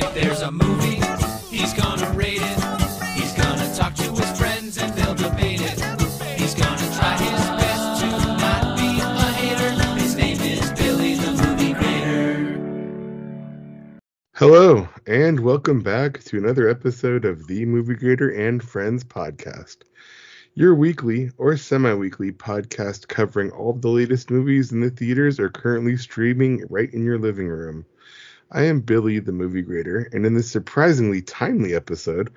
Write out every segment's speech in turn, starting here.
If there's a movie, he's gonna rate it. He's gonna talk to his friends and they'll debate it. He's gonna try his best to not be a hater. His name is Billy the Movie Grader. Hello, and welcome back to another episode of the Movie Grader and Friends podcast. Your weekly or semi weekly podcast covering all of the latest movies in the theaters are currently streaming right in your living room. I am Billy, the movie grader, and in this surprisingly timely episode,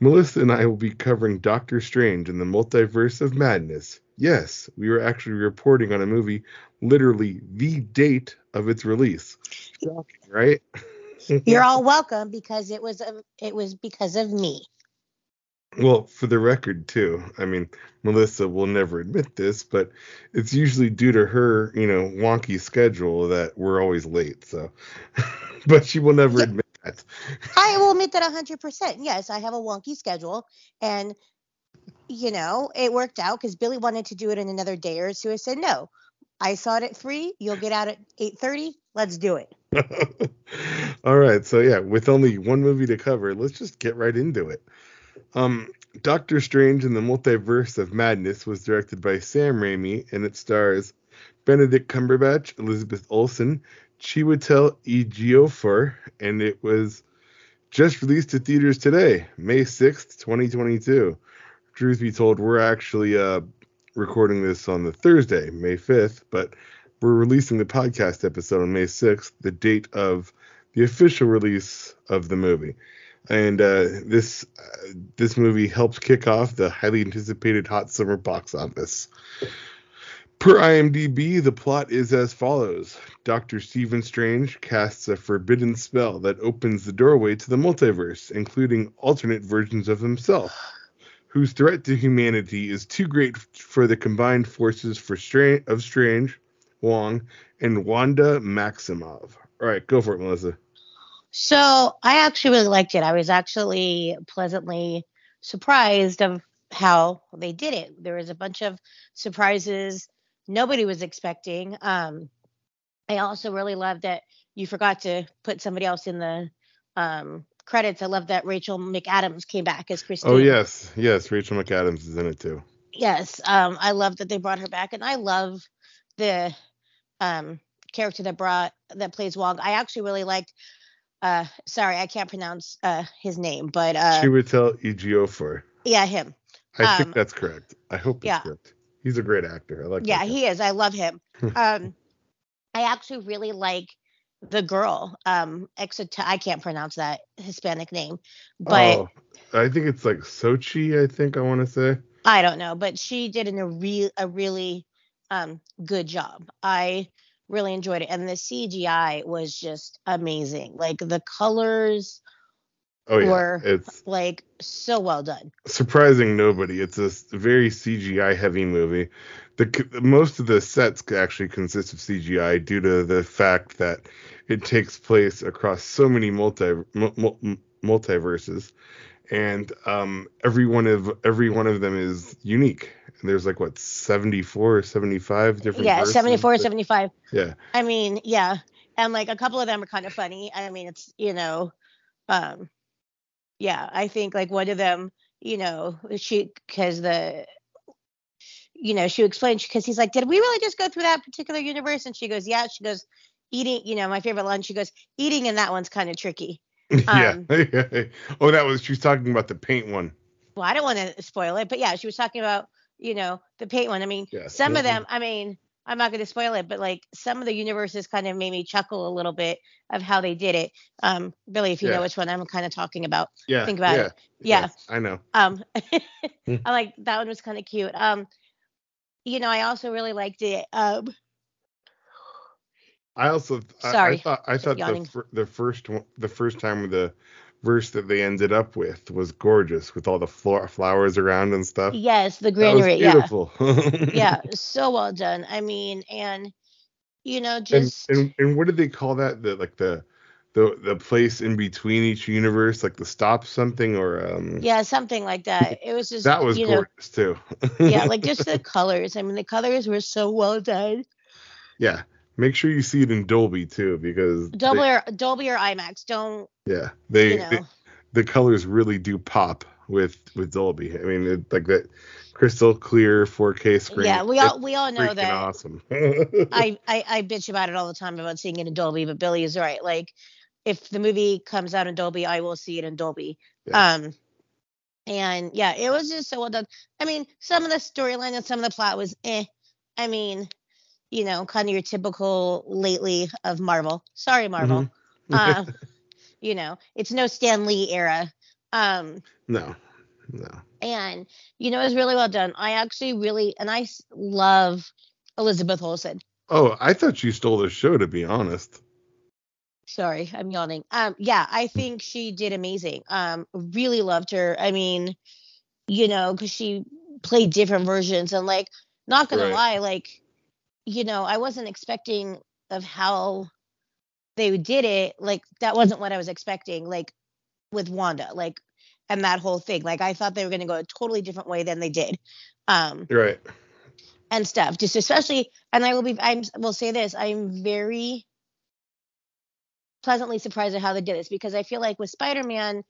Melissa and I will be covering Doctor Strange and the Multiverse of Madness. Yes, we were actually reporting on a movie literally the date of its release. Shocking, right? You're all welcome because it was it was because of me. Well, for the record, too, I mean, Melissa will never admit this, but it's usually due to her, you know, wonky schedule that we're always late. So, but she will never Yeah. admit that. I will admit that 100%. Yes, I have a wonky schedule and you know, it worked out cuz Billy wanted to do it in another day or two. I said no. I saw it at 3, you'll get out at 8:30. Let's do it. All right, so yeah, with only one movie to cover, let's just get right into it. Um, Doctor Strange and the Multiverse of Madness was directed by Sam Raimi, and it stars Benedict Cumberbatch, Elizabeth Olsen, Chiwetel Ejiofor, and it was just released to theaters today, May 6th, 2022. Truth be told, we're actually uh, recording this on the Thursday, May 5th, but we're releasing the podcast episode on May 6th, the date of the official release of the movie. And uh, this uh, this movie helped kick off the highly anticipated hot summer box office. Per IMDb, the plot is as follows Dr. Stephen Strange casts a forbidden spell that opens the doorway to the multiverse, including alternate versions of himself, whose threat to humanity is too great for the combined forces for of Strange, Wong, and Wanda Maximoff. All right, go for it, Melissa. So, I actually really liked it. I was actually pleasantly surprised of how they did it. There was a bunch of surprises nobody was expecting. Um, I also really loved that you forgot to put somebody else in the um, credits. I love that Rachel McAdams came back as Christine. Oh yes, yes, Rachel McAdams is in it too. Yes. Um, I love that they brought her back, and I love the um, character that brought that plays Wong. I actually really liked. Uh, sorry, I can't pronounce uh, his name, but uh, Chiwetel Ejiofor. yeah, him. I um, think that's correct. I hope it's yeah. correct. He's a great actor. I like. Yeah, he is. I love him. um, I actually really like the girl. Um, Exeter. I can't pronounce that Hispanic name, but oh, I think it's like Sochi. I think I want to say. I don't know. But she did a real a really um good job. I really enjoyed it, and the CGI was just amazing. Like the colors Oh yeah, Or- it's like so well done. surprising nobody. It's a very CGI heavy movie. The most of the sets actually consist of CGI due to the fact that it takes place across so many multi mul- mul- multiverses, and um, every one of every one of them is unique. And there's like what 74 or 75 different. Yeah, versions 74, that- 75. Yeah, I mean, yeah. And like a couple of them are kind of funny. I mean, it's, you know, um yeah, I think like one of them, you know, she cuz the you know, she explained because he's like, "Did we really just go through that particular universe?" And she goes, "Yeah." She goes, "Eating, you know, my favorite line." She goes, "Eating in that one's kind of tricky." yeah. Um, oh, that was she was talking about the paint one. Well, I don't want to spoil it, but yeah, she was talking about, you know, the paint one. I mean, Yeah, some of them, I mean, I'm not going to spoil it, but like some of the universes kind of made me chuckle a little bit of how they did it. Um, Billy, if you Yeah. know which one I'm kind of talking about, Yeah. Think about yeah, it. Yeah. yes, I know. um, Hmm. I like that one was kind of cute. Um, you know, I also really liked it. Um, I also I- I, Sorry, thought I thought the the first one, the first time with the verse that they ended up with was gorgeous with all the flo- flowers around and stuff. yes, the granary. Yeah, beautiful. yeah, so well done. I mean, and you know, and, just and and what did they call that? The like the the the place in between each universe, like the stop something or um. yeah, something like that. It was just That was you know, gorgeous too. yeah, like just the colors. I mean, the colors were so well done. yeah. Make sure you see it in Dolby too, because they- Dolby or Dolby or IMAX. Don't yeah, they, you know? they- the colors really do pop with with Dolby. I mean, it, like that crystal clear 4K screen. yeah, we all we all know that. awesome. I, I I bitch about it all the time about seeing it in Dolby, but Billy is right. Like, if the movie comes out in Dolby, I will see it in Dolby. Yeah. Um, and yeah, it was just so well done. I mean, some of the storyline and some of the plot was eh. I mean, you know, kind of your typical lately of Marvel. Sorry, Marvel. Mm-hmm. uh, you know, it's no Stan Lee era. Um, no, no. and you know, it was really well done. I actually really, and I love Elizabeth Olsen. Oh, I thought you stole the show. To be honest. Sorry, I'm yawning. Um, yeah, I think she did amazing. Um, really loved her. I mean, you know, because she played different versions, and like, not gonna Right. lie, like, you know, I wasn't expecting of how they did it. Like, that wasn't what I was expecting. Like, with Wanda, like, and that whole thing. Like, I thought they were gonna go a totally different way than they did. Um, right. and stuff. Just especially, and I will be, I will say this: I'm very pleasantly surprised at how they did this because I feel like with Spider-Man,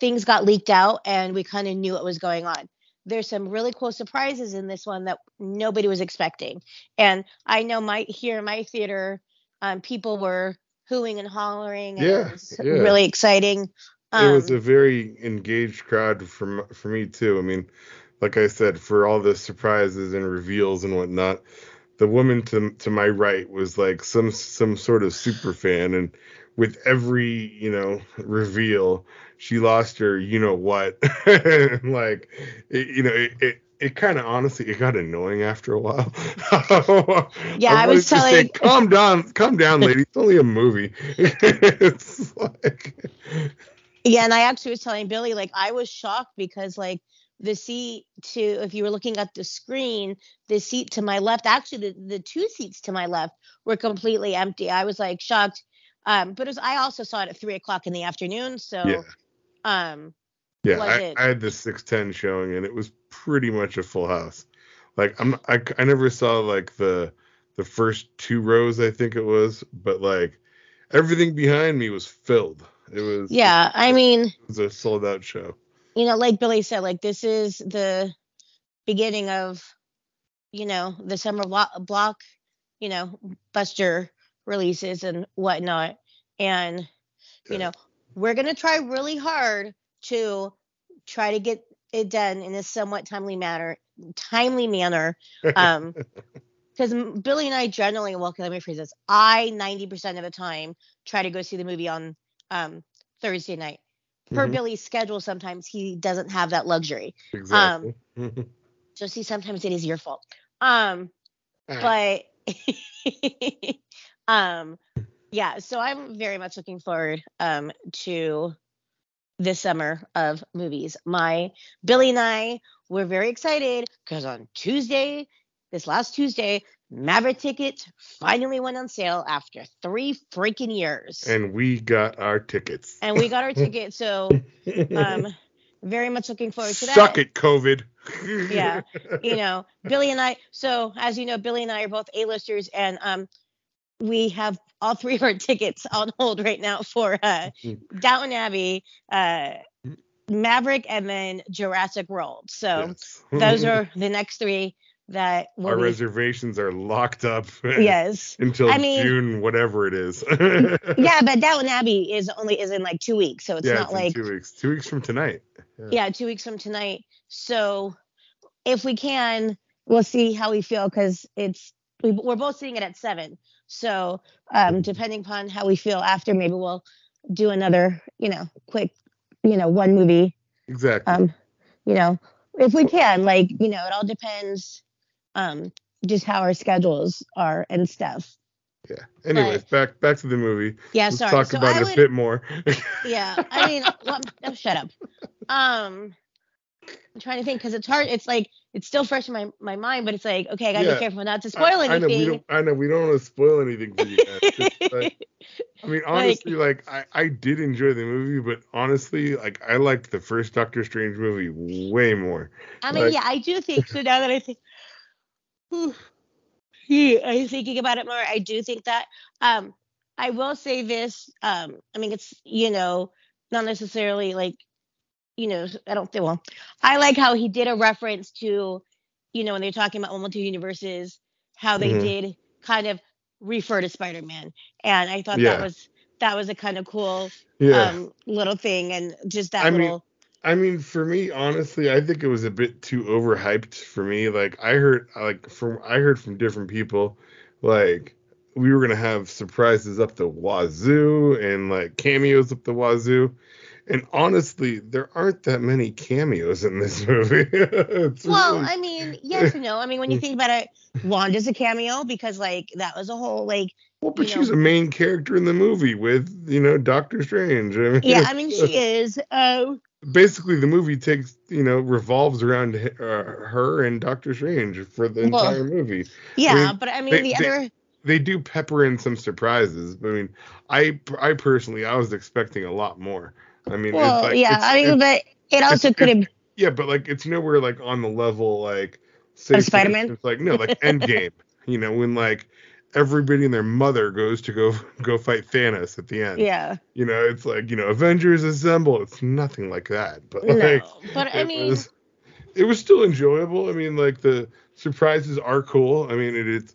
things got leaked out and we kind of knew what was going on. There's some really cool surprises in this one that nobody was expecting, and I know my here in my theater, um, people were hooing and hollering, and Yeah, it was yeah. really exciting. Um, it was a very engaged crowd for for me too. I mean, like I said, for all the surprises and reveals and whatnot, the woman to to my right was like some some sort of super fan, and with every you know reveal, she lost her you know what, like it, you know it. it it kind of honestly it got annoying after a while. Yeah, I was to say, telling- calm down, calm down, lady. It's only a movie. it's like Yeah, and I actually was telling Billy, like, I was shocked because, like, the seat to, if you were looking at the screen, the seat to my left, actually, the, the two seats to my left were completely empty. I was like shocked. Um, but it was, I also saw it at three o'clock in the afternoon. So, Yeah. um, Yeah, I, it? I had the 610 showing and it was pretty much a full house. Like I'm I, I never saw like the the first two rows I think it was, but like everything behind me was filled. It was yeah, I mean, it was a sold out show. you know, like Billy said, like, this is the beginning of, you know, the summer block, block you know, Buster releases and whatnot. And, you know, we're going to try really hard to try to get it done in a somewhat timely manner, timely manner. Um, because Billy and I generally, well, let me phrase this. I 90% of the time try to go see the movie on um, Thursday night. Per Mhm. Billy's schedule, sometimes he doesn't have that luxury. Exactly. So see, sometimes it is your fault. Um, Alright. but um yeah so i'm very much looking forward um to this summer of movies my billy and i were very excited because on tuesday this last tuesday maverick tickets finally went on sale after three freaking years and we got our tickets. and we got our ticket so um very much looking forward to that Suck it, COVID. Yeah. you know, Billy and I. So as you know, Billy and I are both A-listers, and um, we have all three of our tickets on hold right now for uh, Downton Abbey, uh, Maverick, and then Jurassic World. So Yes. those are the next three that our be. reservations are locked up. Yes. until I mean- June, whatever it is. Yeah, but Downton Abbey is only is in like two weeks, so it's yeah, not it's like two weeks. Two weeks from tonight. yeah, two weeks from tonight. So if we can, we'll see how we feel because it's we, we're both seeing it at seven. So um, depending upon how we feel after, maybe we'll do another, you know, quick, you know, one movie. Exactly. Um, you know, if we can, like, you know, it all depends, um, just how our schedules are and stuff. yeah. Anyways, back back to the movie. Yeah, Let's sorry. talk so about I it would, a bit more. yeah, I mean, well, shut up. Um, I'm trying to think because it's hard. It's like it's still fresh in my, my mind, but it's like okay, I gotta Yeah. be careful not to spoil I, I know we anything. don't. I know we don't want to spoil anything for you guys. Like, I mean, honestly, like, I, I did enjoy the movie, but honestly, like I liked the first Doctor Strange movie way more. I mean, like- yeah, I do think so. Now that I think, Whew. I'm thinking about it more. I do think that. Um, I will say this. Um, I mean, it's you know not necessarily like you know I don't think well. I like how he did a reference to you know when they're talking about multiple universes, how they Mhm. did kind of refer to Spider-Man, and I thought Yeah. that was that was a kind of cool Yeah. um little thing, and just that I mean. I mean, for me, honestly, I think it was a bit too overhyped for me. Like I heard, like from I heard from different people, like we were gonna have surprises up the wazoo and like cameos up the wazoo. And honestly, there aren't that many cameos in this movie. Well, really- I mean, yes and no. I mean, when you think about it, Wanda's a cameo because like that was a whole like well, but she's know- a main character in the movie with you know Doctor Strange. I mean, yeah. I mean, she is. Uh, basically the movie takes you know revolves around uh, her and Doctor Strange for the Well, entire movie. yeah, mean, but I mean they- the they- other. They do pepper in some surprises. but I mean, I I personally I was expecting a lot more. I mean, Well, it's like, yeah. it's- I mean, it's- but it also could have. yeah, but like it's nowhere like on the level like for Spider-Man? instance, like no like Endgame. you know when like everybody and their mother goes to go go fight Thanos at the end. Yeah. You know, it's like you know Avengers assemble. It's nothing like that. But No, like. but I it mean, was, it was still enjoyable. I mean, like the surprises are cool. I mean, it is.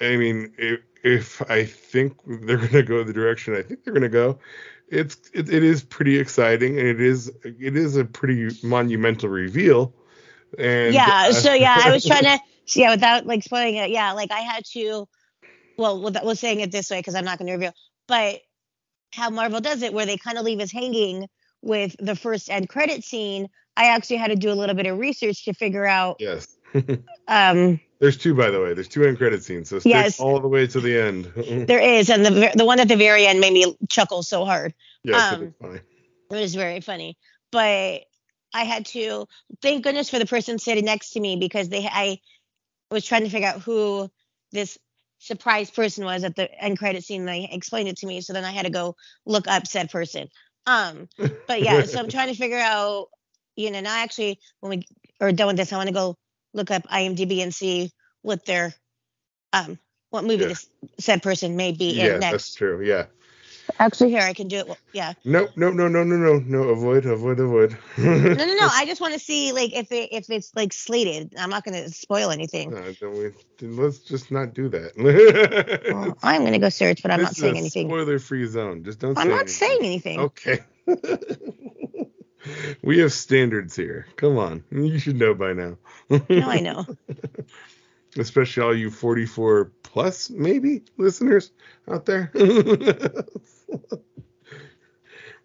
I mean, if, if I think they're gonna go the direction I think they're gonna go, it's it, it is pretty exciting and it is it is a pretty monumental reveal. And yeah. uh, So yeah, I was trying to. Yeah, without like spoiling it. Yeah, like I had to. Well, without was saying it this way because I'm not going to reveal, but how Marvel does it, where they kind of leave us hanging with the first end credit scene. I actually had to do a little bit of research to figure out. yes. Um, There's two, by the way. There's two end credit scenes, so stick Yes. all the way to the end. there is, and the the one at the very end made me chuckle so hard. yes, um, it is funny. It was very funny, but I had to thank goodness for the person sitting next to me because they I was trying to figure out who this surprise person was at the end credit scene. They explained it to me, so then I had to go look up said person. Um, but yeah, so I'm trying to figure out, you know, now actually when we are done with this, I want to go look up IMDb and see what their um what movie Yeah. this said person may be Yeah, in next. that's true. Yeah. Actually, here I can do it. well- Yeah. No, no, no, no, no, no, no. Avoid, avoid, avoid. No, no, no. I just want to see like if it if it's like slated. I'm not going to spoil anything. No, don't we, then let's just not do that. Well, I'm going to go search, but I'm This not is saying a anything. Spoiler-free zone. Just don't. I'm say not anything. saying anything. Okay. we have standards here. Come on, you should know by now. No, I know. Especially all you 44 plus maybe listeners out there.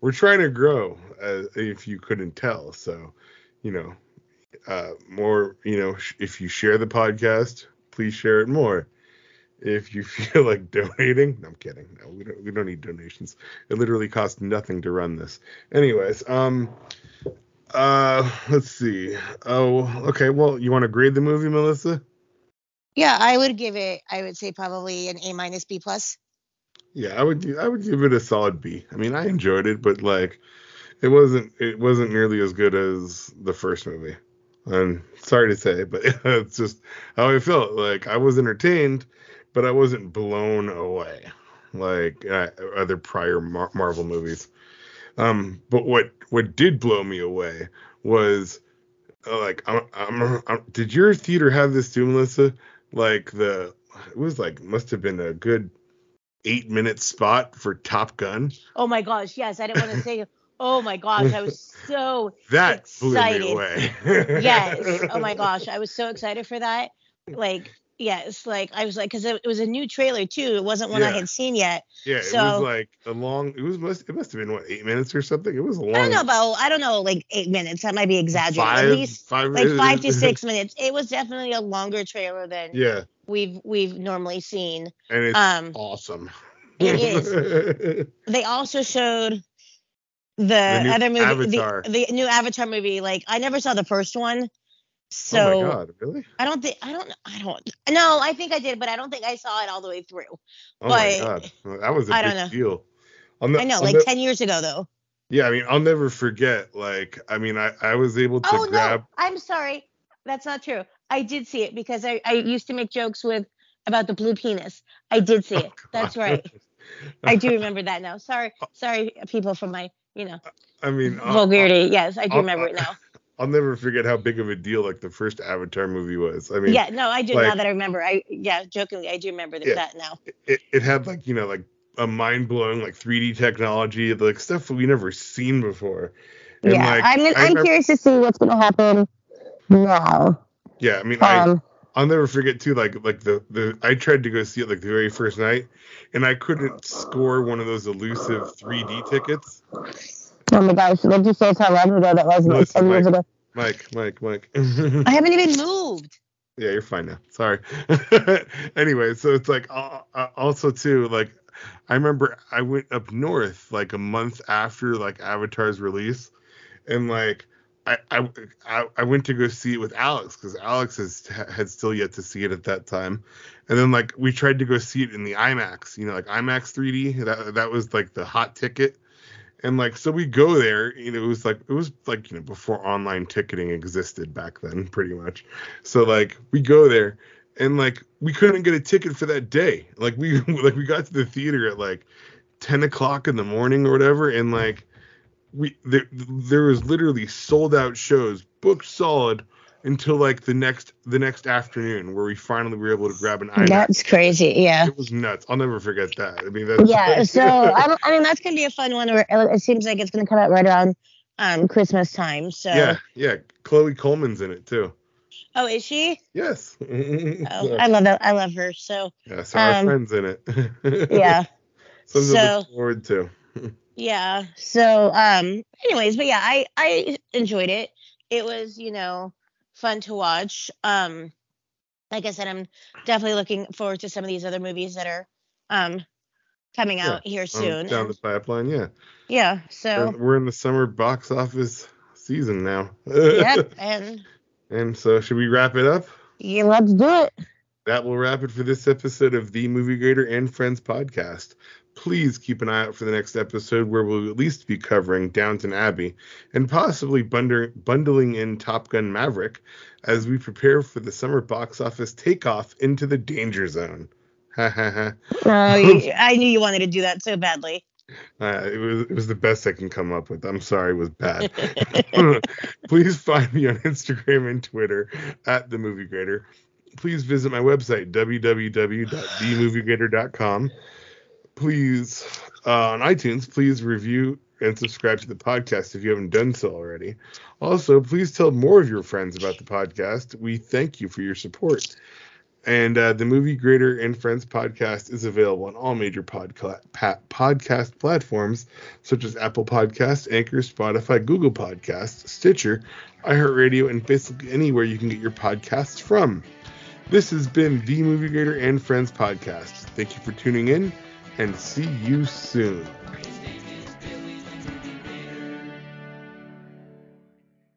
We're trying to grow, uh, if you couldn't tell. So, you know, uh, more, you know, sh- if you share the podcast, please share it more. If you feel like donating, no, I'm kidding. No, we don't. We don't need donations. It literally costs nothing to run this. Anyways, um, uh, let's see. Oh, okay. Well, you want to grade the movie, Melissa? Yeah, I would give it. I would say probably an A minus B plus. Yeah, I would. I would give it a solid B. I mean, I enjoyed it, but like, it wasn't. It wasn't nearly as good as the first movie. I'm sorry to say, but it's just how I felt. Like I was entertained, but I wasn't blown away like uh, other prior Mar- Marvel movies. Um, but what what did blow me away was uh, like I'm, I'm, I'm, did your theater have this too, Melissa? Like the it was like must have been a good eight minute spot for Top Gun. Oh my gosh, yes. I didn't want to say. Oh my gosh, I was so That Excited. blew me away. yes. Oh my gosh, I was so excited for that. Like yes, like I was like because it, it was a new trailer too. It wasn't one I had seen yet. Yeah, it was like a long. It was must. It must have been what eight minutes or something. It was a long. I don't know about I don't know like eight minutes. That might be exaggerating. five, At least five, like five to six minutes. It was definitely a longer trailer than Yeah, we've we've normally seen. and it's Um, awesome. It is. they also showed the, The other movie, Avatar. the, the new Avatar movie. Like I never saw the first one, Oh so my god, really? I don't think I don't know I don't no I think I did, but I don't think I saw it all the way through. Oh my But- god, Well, that was a I big don't know. deal. I'll ne- I know, I'll like ne- ten years ago though. yeah, I mean, I'll never forget. Like, I mean, I I was able to Oh grab. no, I'm sorry, that's not true. I did see it because I I used to make jokes with about the blue penis. I did see oh, it. That's right. I do remember that now. Sorry, uh, sorry, people for my, you know, I mean, uh, I'll- vulgarity. Yes, I do I'll- remember it now. I'll never forget how big of a deal like the first Avatar movie was. I mean, Yeah, no, I do like- now that I remember. I yeah, jokingly, I do remember that, Yeah. that now. it, it had like you know like a mind blowing like 3D technology, like stuff we never seen before. And, yeah, like, I'm I I'm remember- curious to see what's gonna happen now. Yeah, I mean, I, Um, I'll never forget too. Like like the the I tried to go see it like the very first night, and I couldn't score one of those elusive 3D tickets. Oh my gosh, what did you say how long ago that was? Like Listen, 10 years Mike. ago. Mike, Mike, Mike. I haven't even moved. Yeah, you're fine now. Sorry. anyway, so it's like uh, uh, also too like I remember I went up north like a month after like Avatar's release, and like I I I, I went to go see it with Alex because Alex has had still yet to see it at that time, and then like we tried to go see it in the IMAX, you know, like IMAX 3D. That that was like the hot ticket. And like so we go there, you know, it was like it was like, you know, before online ticketing existed back then, pretty much. So like we go there and like we couldn't get a ticket for that day. Like we like we got to the theater at like ten o'clock in the morning or whatever, and like we there there was literally sold out shows booked solid until like the next the next afternoon where we finally were able to grab an IMAX. That's crazy. Yeah. It was nuts. I'll never forget that. I mean that's Yeah. So I, I mean, that's gonna be a fun one. Where it seems like it's gonna come out right around um Christmas time. So. yeah, yeah. Chloe Coleman's in it too. Oh, is she? Yes. Oh, I love that. I love her. So yeah, so our um, friends in it. yeah. Something to So- look forward to. Yeah. So, um, anyways, but yeah, I I enjoyed it. It was, you know, fun to watch. Um, like I said, I'm definitely looking forward to some of these other movies that are um coming Yeah, out here Um, soon. down the pipeline, yeah. yeah. So, We're, we're in the summer box office season now. yep. And and so should we wrap it up? yeah, let's do it. That will wrap it for this episode of the Movie Grader and Friends podcast. Please keep an eye out for the next episode where we'll at least be covering Downton Abbey and possibly bundling in Top Gun Maverick as we prepare for the summer box office takeoff into the danger zone. Ha ha ha. Oh, I knew you wanted to do that so badly. Uh, it was it was the best I can come up with. I'm sorry, it was bad. Please find me on Instagram and Twitter at the Movie Grader. Please visit my website www.themoviegrader.com. Please uh, on iTunes, please review and subscribe to the podcast if you haven't done so already. Also, please tell more of your friends about the podcast. We thank you for your support. And uh, the Movie Grader and Friends podcast is available on all major podca- pa- podcast platforms such as Apple Podcasts, Anchor, Spotify, Google Podcasts, Stitcher, iHeartRadio, and basically anywhere you can get your podcasts from. This has been the Movie Grader and Friends podcast. Thank you for tuning in and see you soon.